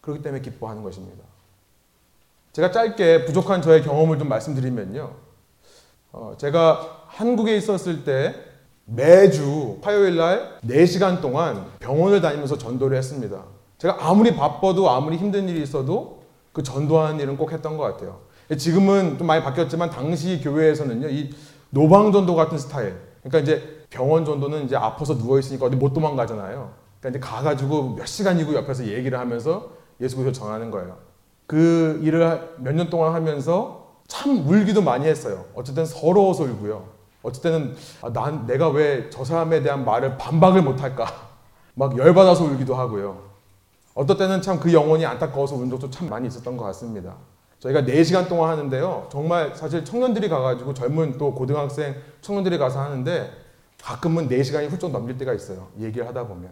그렇기 때문에 기뻐하는 것입니다. 제가 짧게 부족한 저의 경험을 좀 말씀드리면요. 어, 제가 한국에 있었을 때 매주 화요일 날 4시간 동안 병원을 다니면서 전도를 했습니다. 제가 아무리 바빠도 아무리 힘든 일이 있어도 그 전도하는 일은 꼭 했던 것 같아요. 지금은 좀 많이 바뀌었지만 당시 교회에서는요, 이 노방전도 같은 스타일. 그러니까 이제 병원 전도는 이제 아파서 누워있으니까 어디 못 도망가잖아요. 그러니까 이제 가가지고 몇 시간이고 옆에서 얘기를 하면서 예수 그리스도 전하는 거예요. 그 일을 몇 년 동안 하면서 참 울기도 많이 했어요. 어쨌든 서러워서 울고요. 어쨌든 아, 난 내가 왜 저 사람에 대한 말을 반박을 못할까 막 열받아서 울기도 하고요. 어떨 때는 참 그 영혼이 안타까워서 운 적도 참 많이 있었던 것 같습니다. 저희가 4시간 동안 하는데요. 정말 사실 청년들이 가가지고 젊은 또 고등학생 청년들이 가서 하는데 가끔은 4시간이 훌쩍 넘길 때가 있어요. 얘기를 하다 보면.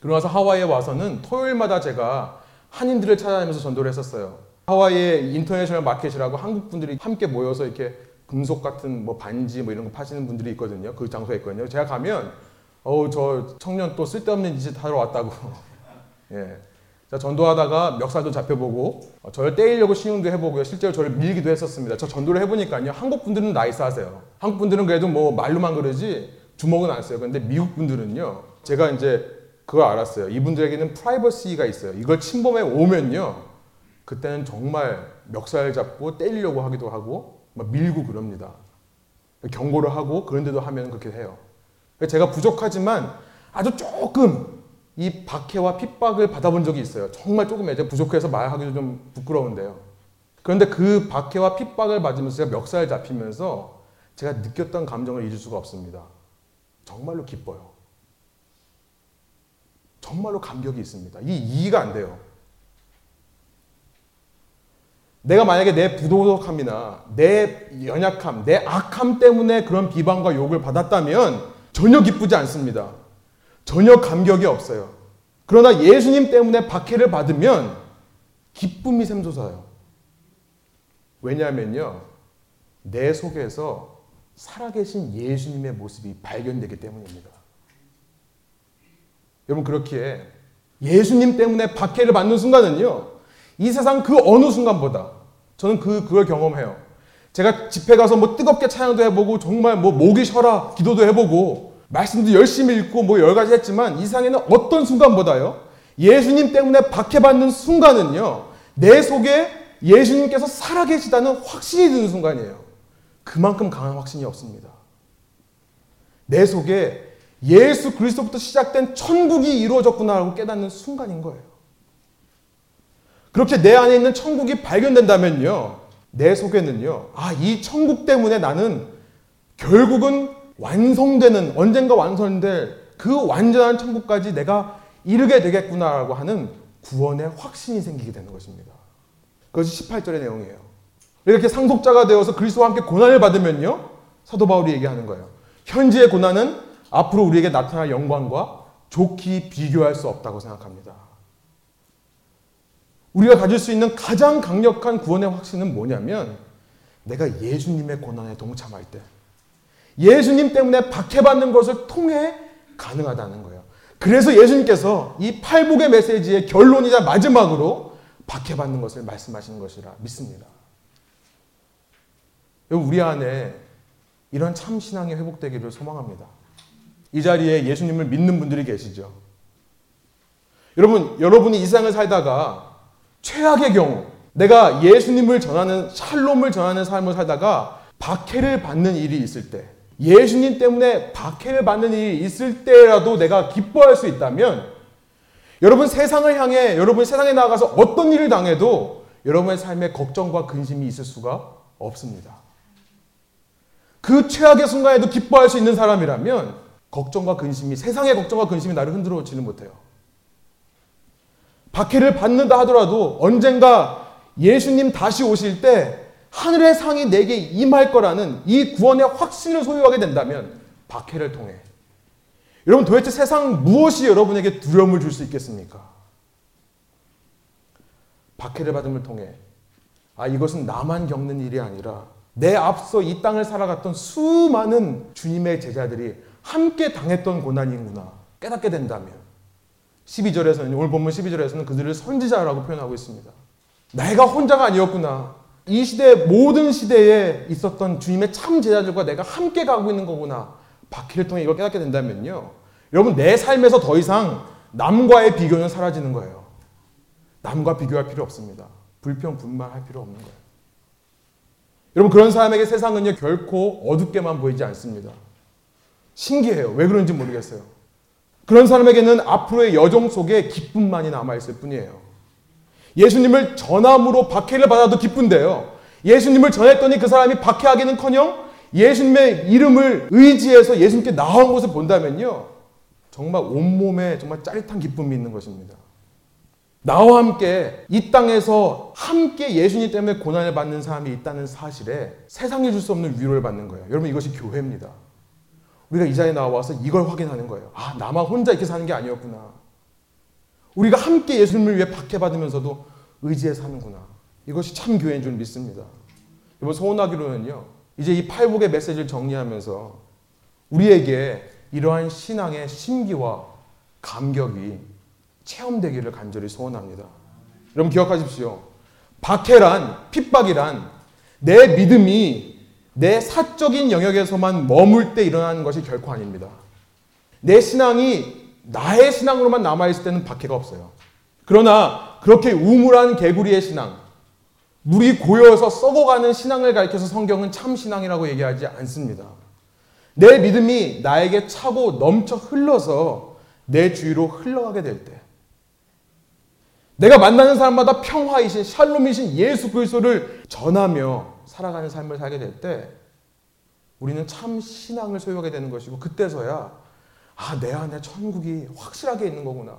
그러고 나서 하와이에 와서는 토요일마다 제가 한인들을 찾아다니면서 전도를 했었어요. 하와이에 International Market이라고 한국 분들이 함께 모여서 이렇게 금속 같은 뭐 반지 뭐 이런 거 파시는 분들이 있거든요. 그 장소에 있거든요. 제가 가면 어우 저 청년 또 쓸데없는 짓 하러 왔다고. 예. 자, 전도하다가 멱살도 잡혀보고 어, 저를 때리려고 시늉도 해보고요. 실제로 저를 밀기도 했었습니다. 저 전도를 해보니까요. 한국 분들은 nice 하세요. 한국 분들은 그래도 뭐 말로만 그러지 주먹은 안 써요. 근데 미국 분들은요. 제가 이제 그걸 알았어요. 이분들에게는 프라이버시가 있어요. 이걸 침범해 오면요. 그때는 정말 멱살 잡고 때리려고 하기도 하고 막 밀고 그럽니다. 경고를 하고 그런데도 하면 그렇게 해요. 제가 부족하지만 아주 조금 이 박해와 핍박을 받아본 적이 있어요. 정말 조금이에요. 제가 부족해서 말하기도 좀 부끄러운데요. 그런데 그 박해와 핍박을 받으면서 제가 멱살 잡히면서 제가 느꼈던 감정을 잊을 수가 없습니다. 정말로 기뻐요. 정말로 감격이 있습니다. 이 이해가 안 돼요. 내가 만약에 내 부도덕함이나 내 연약함, 내 악함 때문에 그런 비방과 욕을 받았다면 전혀 기쁘지 않습니다. 전혀 감격이 없어요. 그러나 예수님 때문에 박해를 받으면 기쁨이 샘솟아요. 왜냐하면요, 내 속에서 살아계신 예수님의 모습이 발견되기 때문입니다. 여러분, 그렇기에 예수님 때문에 박해를 받는 순간은요, 이 세상 그 어느 순간보다 저는 그, 그걸 경험해요. 제가 집회 가서 뭐 뜨겁게 찬양도 해보고 정말 뭐 목이 쉬어라 기도도 해보고 말씀도 열심히 읽고 뭐 여러 가지 했지만 이 세상에는 어떤 순간보다요. 예수님 때문에 박해받는 순간은요. 내 속에 예수님께서 살아계시다는 확신이 드는 순간이에요. 그만큼 강한 확신이 없습니다. 내 속에 예수 그리스도부터 시작된 천국이 이루어졌구나라고 깨닫는 순간인 거예요. 그렇게 내 안에 있는 천국이 발견된다면요. 내 속에는요. 아, 이 천국 때문에 나는 결국은 완성되는, 언젠가 완성될 그 완전한 천국까지 내가 이르게 되겠구나라고 하는 구원의 확신이 생기게 되는 것입니다. 그것이 18절의 내용이에요. 이렇게 상속자가 되어서 그리스도와 함께 고난을 받으면요. 사도 바울이 얘기하는 거예요. 현재의 고난은 앞으로 우리에게 나타날 영광과 좋게 비교할 수 없다고 생각합니다. 우리가 가질 수 있는 가장 강력한 구원의 확신은 뭐냐면 내가 예수님의 고난에 동참할 때 예수님 때문에 박해받는 것을 통해 가능하다는 거예요. 그래서 예수님께서 이 팔복의 메시지의 결론이자 마지막으로 박해받는 것을 말씀하시는 것이라 믿습니다. 우리 안에 이런 참 신앙이 회복되기를 소망합니다. 이 자리에 예수님을 믿는 분들이 계시죠. 여러분, 여러분이 이 세상을 살다가 최악의 경우 내가 예수님을 전하는 샬롬을 전하는 삶을 살다가 박해를 받는 일이 있을 때 예수님 때문에 박해를 받는 일이 있을 때라도 내가 기뻐할 수 있다면 여러분 세상을 향해 여러분 세상에 나가서 어떤 일을 당해도 여러분의 삶에 걱정과 근심이 있을 수가 없습니다. 그 최악의 순간에도 기뻐할 수 있는 사람이라면 걱정과 근심이 세상의 걱정과 근심이 나를 흔들어지는 못해요. 박해를 받는다 하더라도 언젠가 예수님 다시 오실 때 하늘의 상이 내게 임할 거라는 이 구원의 확신을 소유하게 된다면 박해를 통해 여러분 도대체 세상 무엇이 여러분에게 두려움을 줄 수 있겠습니까? 박해를 받음을 통해 아 이것은 나만 겪는 일이 아니라 내 앞서 이 땅을 살아갔던 수많은 주님의 제자들이 함께 당했던 고난이구나 깨닫게 된다면 12절에서는 오늘 본문 12절에서는 그들을 선지자라고 표현하고 있습니다. 내가 혼자가 아니었구나. 이 시대 모든 시대에 있었던 주님의 참 제자들과 내가 함께 가고 있는 거구나. 바퀴를 통해 이걸 깨닫게 된다면요. 여러분 내 삶에서 더 이상 남과의 비교는 사라지는 거예요. 남과 비교할 필요 없습니다. 불평 분만할 필요 없는 거예요. 여러분 그런 사람에게 세상은요 결코 어둡게만 보이지 않습니다. 신기해요. 왜 그런지 모르겠어요. 그런 사람에게는 앞으로의 여정 속에 기쁨만이 남아 있을 뿐이에요. 예수님을 전함으로 박해를 받아도 기쁜데요. 예수님을 전했더니 그 사람이 박해하기는 커녕 예수님의 이름을 의지해서 예수님께 나온 것을 본다면요. 정말 온몸에 정말 짜릿한 기쁨이 있는 것입니다. 나와 함께 이 땅에서 함께 예수님 때문에 고난을 받는 사람이 있다는 사실에 세상이 줄 수 없는 위로를 받는 거예요. 여러분 이것이 교회입니다. 우리가 이 자리에 나와서 이걸 확인하는 거예요. 아, 나만 혼자 이렇게 사는 게 아니었구나. 우리가 함께 예수님을 위해 박해받으면서도 의지해 사는구나. 이것이 참 교회인 줄 믿습니다. 여러분 소원하기로는요. 이제 이 팔복의 메시지를 정리하면서 우리에게 이러한 신앙의 심기와 감격이 체험되기를 간절히 소원합니다. 여러분 기억하십시오. 박해란 핍박이란 내 믿음이 내 사적인 영역에서만 머물 때 일어나는 것이 결코 아닙니다. 내 신앙이 나의 신앙으로만 남아있을 때는 박해가 없어요. 그러나 그렇게 우물한 개구리의 신앙, 물이 고여서 썩어가는 신앙을 가리켜서 성경은 참 신앙이라고 얘기하지 않습니다. 내 믿음이 나에게 차고 넘쳐 흘러서 내 주위로 흘러가게 될 때, 내가 만나는 사람마다 평화이신 샬롬이신 예수 그리스도를 전하며 살아가는 삶을 살게 될 때 우리는 참 신앙을 소유하게 되는 것이고 그때서야 아, 내 안에 천국이 확실하게 있는 거구나.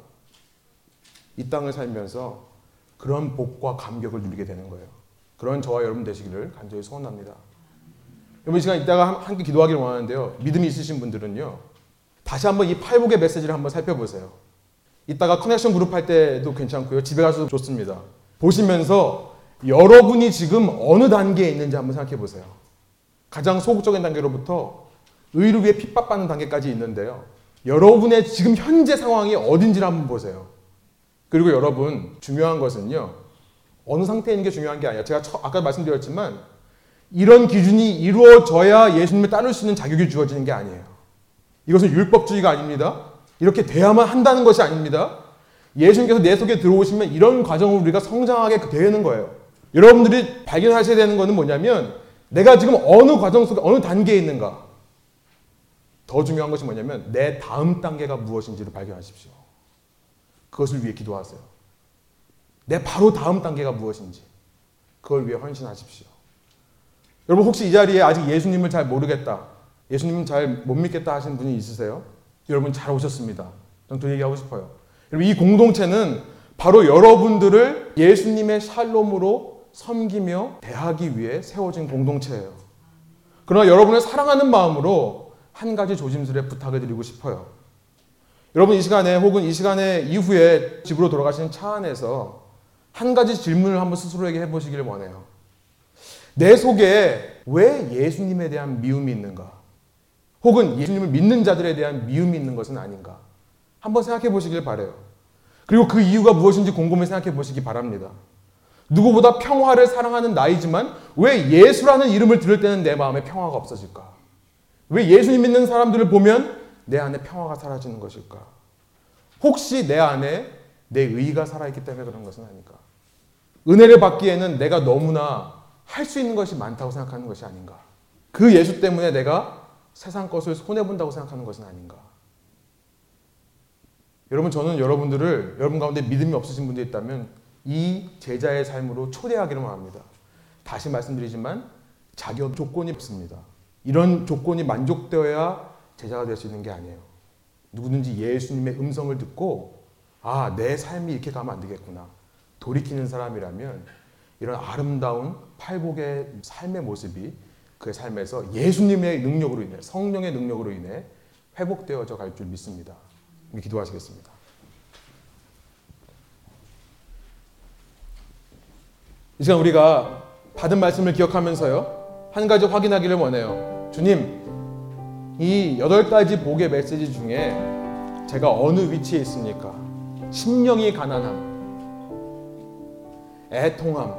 이 땅을 살면서 그런 복과 감격을 누리게 되는 거예요. 그런 저와 여러분 되시기를 간절히 소원합니다. 여러분 이 시간 이따가 함께 기도하기를 원하는데요. 믿음이 있으신 분들은요. 다시 한번 이 팔복의 메시지를 한번 살펴보세요. 이따가 커넥션 그룹 할 때도 괜찮고요. 집에 가서도 좋습니다. 보시면서 여러분이 지금 어느 단계에 있는지 한번 생각해 보세요. 가장 소극적인 단계로부터 의를 위해 핍박받는 단계까지 있는데요. 여러분의 지금 현재 상황이 어딘지를 한번 보세요. 그리고 여러분 중요한 것은요. 어느 있는 게 중요한 게 아니라 제가 아까 말씀드렸지만 이런 기준이 이루어져야 예수님을 따를 수 있는 자격이 주어지는 게 아니에요. 이것은 율법주의가 아닙니다. 이렇게 돼야만 한다는 것이 아닙니다. 예수님께서 내 속에 들어오시면 이런 과정을 우리가 성장하게 되는 거예요. 여러분들이 발견하셔야 되는 것은 뭐냐면 내가 지금 어느 과정 속에 어느 단계에 있는가. 더 중요한 것이 뭐냐면 내 다음 단계가 무엇인지를 발견하십시오. 그것을 위해 기도하세요. 내 바로 다음 단계가 무엇인지 그걸 위해 헌신하십시오. 여러분 혹시 이 자리에 아직 예수님을 잘 모르겠다. 예수님은 잘못 믿겠다 하시는 분이 있으세요? 여러분 잘 오셨습니다. 저는 또 얘기하고 싶어요. 여러분 이 공동체는 바로 여러분들을 예수님의 샬롬으로 섬기며 대하기 위해 세워진 공동체예요. 그러나 여러분을 사랑하는 마음으로 한 가지 조심스레 부탁을 드리고 싶어요. 여러분 이 시간에 혹은 이 시간에 이후에 집으로 돌아가시는 차 안에서 한 가지 질문을 한번 스스로에게 해보시기를 원해요. 내 속에 왜 예수님에 대한 미움이 있는가? 혹은 예수님을 믿는 자들에 대한 미움이 있는 것은 아닌가? 한번 생각해 보시길 바래요. 그리고 그 이유가 무엇인지 곰곰이 생각해 보시기 바랍니다. 누구보다 평화를 사랑하는 나이지만 왜 예수라는 이름을 들을 때는 내 마음에 평화가 없어질까? 왜 예수님 믿는 사람들을 보면 내 안에 평화가 사라지는 것일까? 혹시 내 안에 내 의가 살아있기 때문에 그런 것은 아닐까? 은혜를 받기에는 내가 너무나 할 수 있는 것이 많다고 생각하는 것이 아닌가? 그 예수 때문에 내가 세상 것을 손해본다고 생각하는 것은 아닌가? 여러분, 저는 여러분들을, 여러분 가운데 믿음이 없으신 분들이 있다면 이 제자의 삶으로 초대하기를 원합니다. 다시 말씀드리지만 자격 조건이 없습니다. 이런 조건이 만족되어야 제자가 될 수 있는 게 아니에요. 누구든지 예수님의 음성을 듣고 아, 내 삶이 이렇게 가면 안 되겠구나. 돌이키는 사람이라면 이런 아름다운 팔복의 삶의 모습이 그의 삶에서 예수님의 능력으로 인해 성령의 능력으로 인해 회복되어져 갈 줄 믿습니다. 기도하시겠습니다. 이 시간 우리가 받은 말씀을 기억하면서요. 한 가지 확인하기를 원해요. 주님, 이 여덟 가지 복의 메시지 중에 제가 어느 위치에 있습니까? 심령이 가난함, 애통함,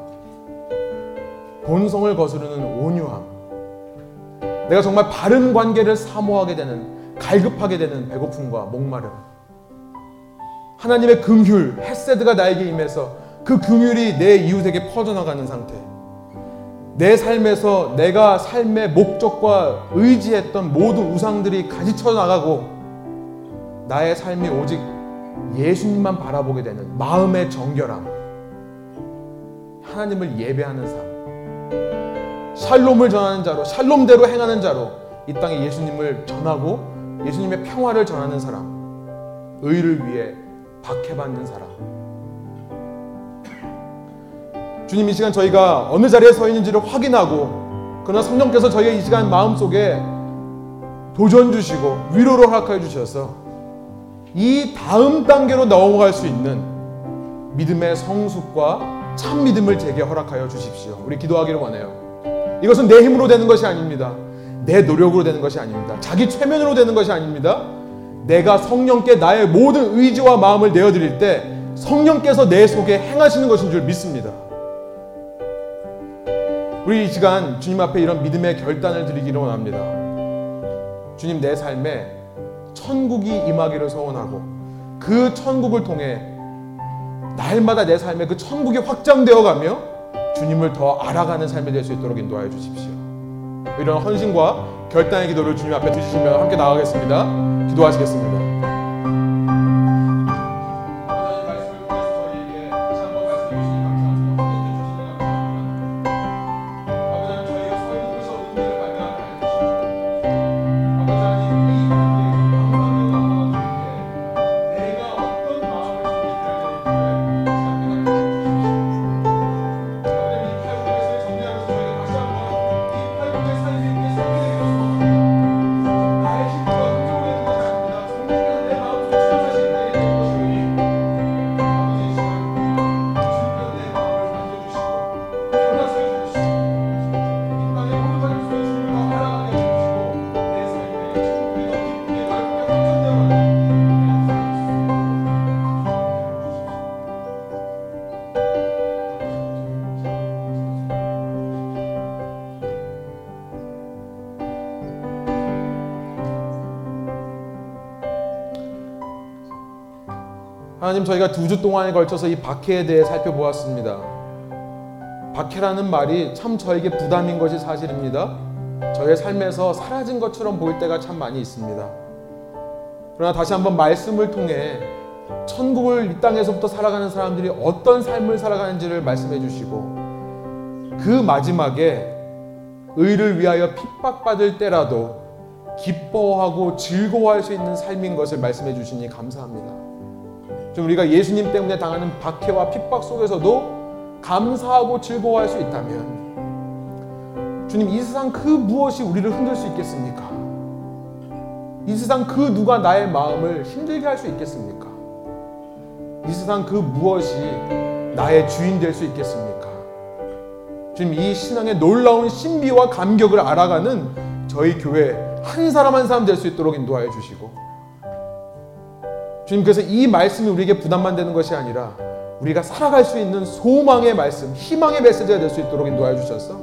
본성을 거스르는 온유함, 내가 정말 바른 관계를 사모하게 되는, 갈급하게 되는 배고픔과 목마름, 하나님의 긍휼, 헤세드가 나에게 임해서 그 긍휼이 내 이웃에게 퍼져나가는 상태. 내 삶에서 내가 삶의 목적과 의지했던 모든 우상들이 가지쳐 나가고 나의 삶이 오직 예수님만 바라보게 되는 마음의 정결함. 하나님을 예배하는 삶. 샬롬을 전하는 자로, 샬롬대로 행하는 자로 이 땅에 예수님을 전하고 예수님의 평화를 전하는 사람. 의를 위해 박해받는 사람. 주님 이 시간 저희가 어느 자리에 서 있는지를 확인하고 그러나 성령께서 저희의 이 시간 마음속에 도전 주시고 위로를 허락하여 주셔서 이 다음 단계로 넘어갈 수 있는 믿음의 성숙과 참 믿음을 제게 허락하여 주십시오. 우리 기도하기를 원해요. 이것은 내 힘으로 되는 것이 아닙니다. 내 노력으로 되는 것이 아닙니다. 자기 최면으로 되는 것이 아닙니다. 내가 성령께 나의 모든 의지와 마음을 내어드릴 때 성령께서 내 속에 행하시는 것인 줄 믿습니다. 우리 이 시간 주님 앞에 이런 믿음의 결단을 드리기를 원합니다. 주님 내 삶에 천국이 임하기를 소원하고 그 천국을 통해 날마다 내 삶에 그 천국이 확장되어 가며 주님을 더 알아가는 삶이 될 수 있도록 인도하여 주십시오. 이런 헌신과 결단의 기도를 주님 앞에 드리시며 함께 나가겠습니다. 기도하시겠습니다. 하나님 저희가 두 주 동안에 걸쳐서 이 박해에 대해 살펴보았습니다. 박해라는 말이 참 저에게 부담인 것이 사실입니다. 저의 삶에서 사라진 것처럼 보일 때가 참 많이 있습니다. 그러나 다시 한번 말씀을 통해 천국을 이 땅에서부터 살아가는 사람들이 어떤 삶을 살아가는지를 말씀해 주시고 그 마지막에 의를 위하여 핍박받을 때라도 기뻐하고 즐거워할 수 있는 삶인 것을 말씀해 주시니 감사합니다. 좀 우리가 예수님 때문에 당하는 박해와 핍박 속에서도 감사하고 즐거워할 수 있다면 주님 이 세상 그 무엇이 우리를 흔들 수 있겠습니까? 이 세상 그 누가 나의 마음을 힘들게 할 수 있겠습니까? 이 세상 그 무엇이 나의 주인 될 수 있겠습니까? 주님 이 신앙의 놀라운 신비와 감격을 알아가는 저희 교회 한 사람 한 사람 될 수 있도록 인도하여 주시고 주님 그래서 이 말씀이 우리에게 부담만 되는 것이 아니라 우리가 살아갈 수 있는 소망의 말씀, 희망의 메시지가 될 수 있도록 인도하여 주셔서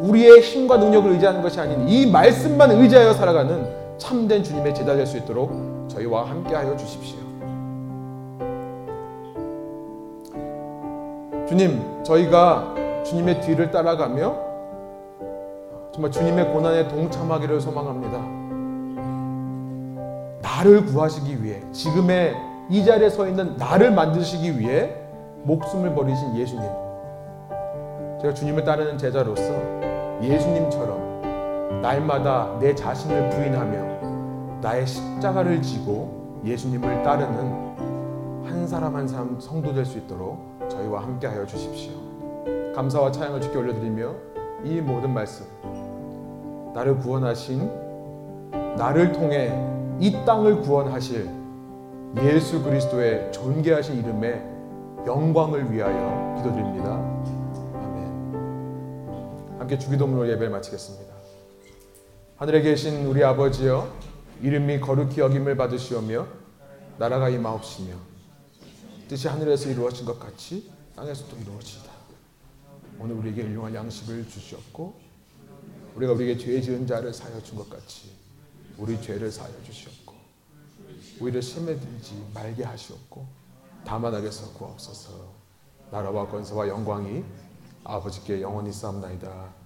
우리의 힘과 능력을 의지하는 것이 아닌 이 말씀만 의지하여 살아가는 참된 주님의 제자 될 수 있도록 저희와 함께하여 주십시오. 주님, 저희가 주님의 뒤를 따라가며 정말 주님의 고난에 동참하기를 소망합니다. 나를 구하시기 위해 지금의 이 자리에 서 있는 나를 만드시기 위해 목숨을 버리신 예수님. 제가 주님을 따르는 제자로서 예수님처럼 날마다 내 자신을 부인하며 나의 십자가를 지고 예수님을 따르는 한 사람 한 사람 성도 될 수 있도록 저희와 함께하여 주십시오. 감사와 찬양을 주께 올려드리며 이 모든 말씀 나를 구원하신 나를 통해 이 땅을 구원하실 예수 그리스도의 존귀하신 이름의 영광을 위하여 기도드립니다. 아멘. 함께 주기도문으로 예배를 마치겠습니다. 하늘에 계신 우리 아버지여 이름이 거룩히 여김을 받으시오며 나라가 임하옵시며 뜻이 하늘에서 이루어진 것 같이 땅에서도 이루어지다. 오늘 우리에게 일용할 양식을 주시옵고 우리가 우리에게 죄 지은 자를 사여 준 것 같이 우리 죄를 사여 주시옵고 우리를 심에 들지 말게 하시옵고 다만 하게서 구하옵소서. 나라와 권세와 영광이 아버지께 영원히 쌓옵나이다. 아멘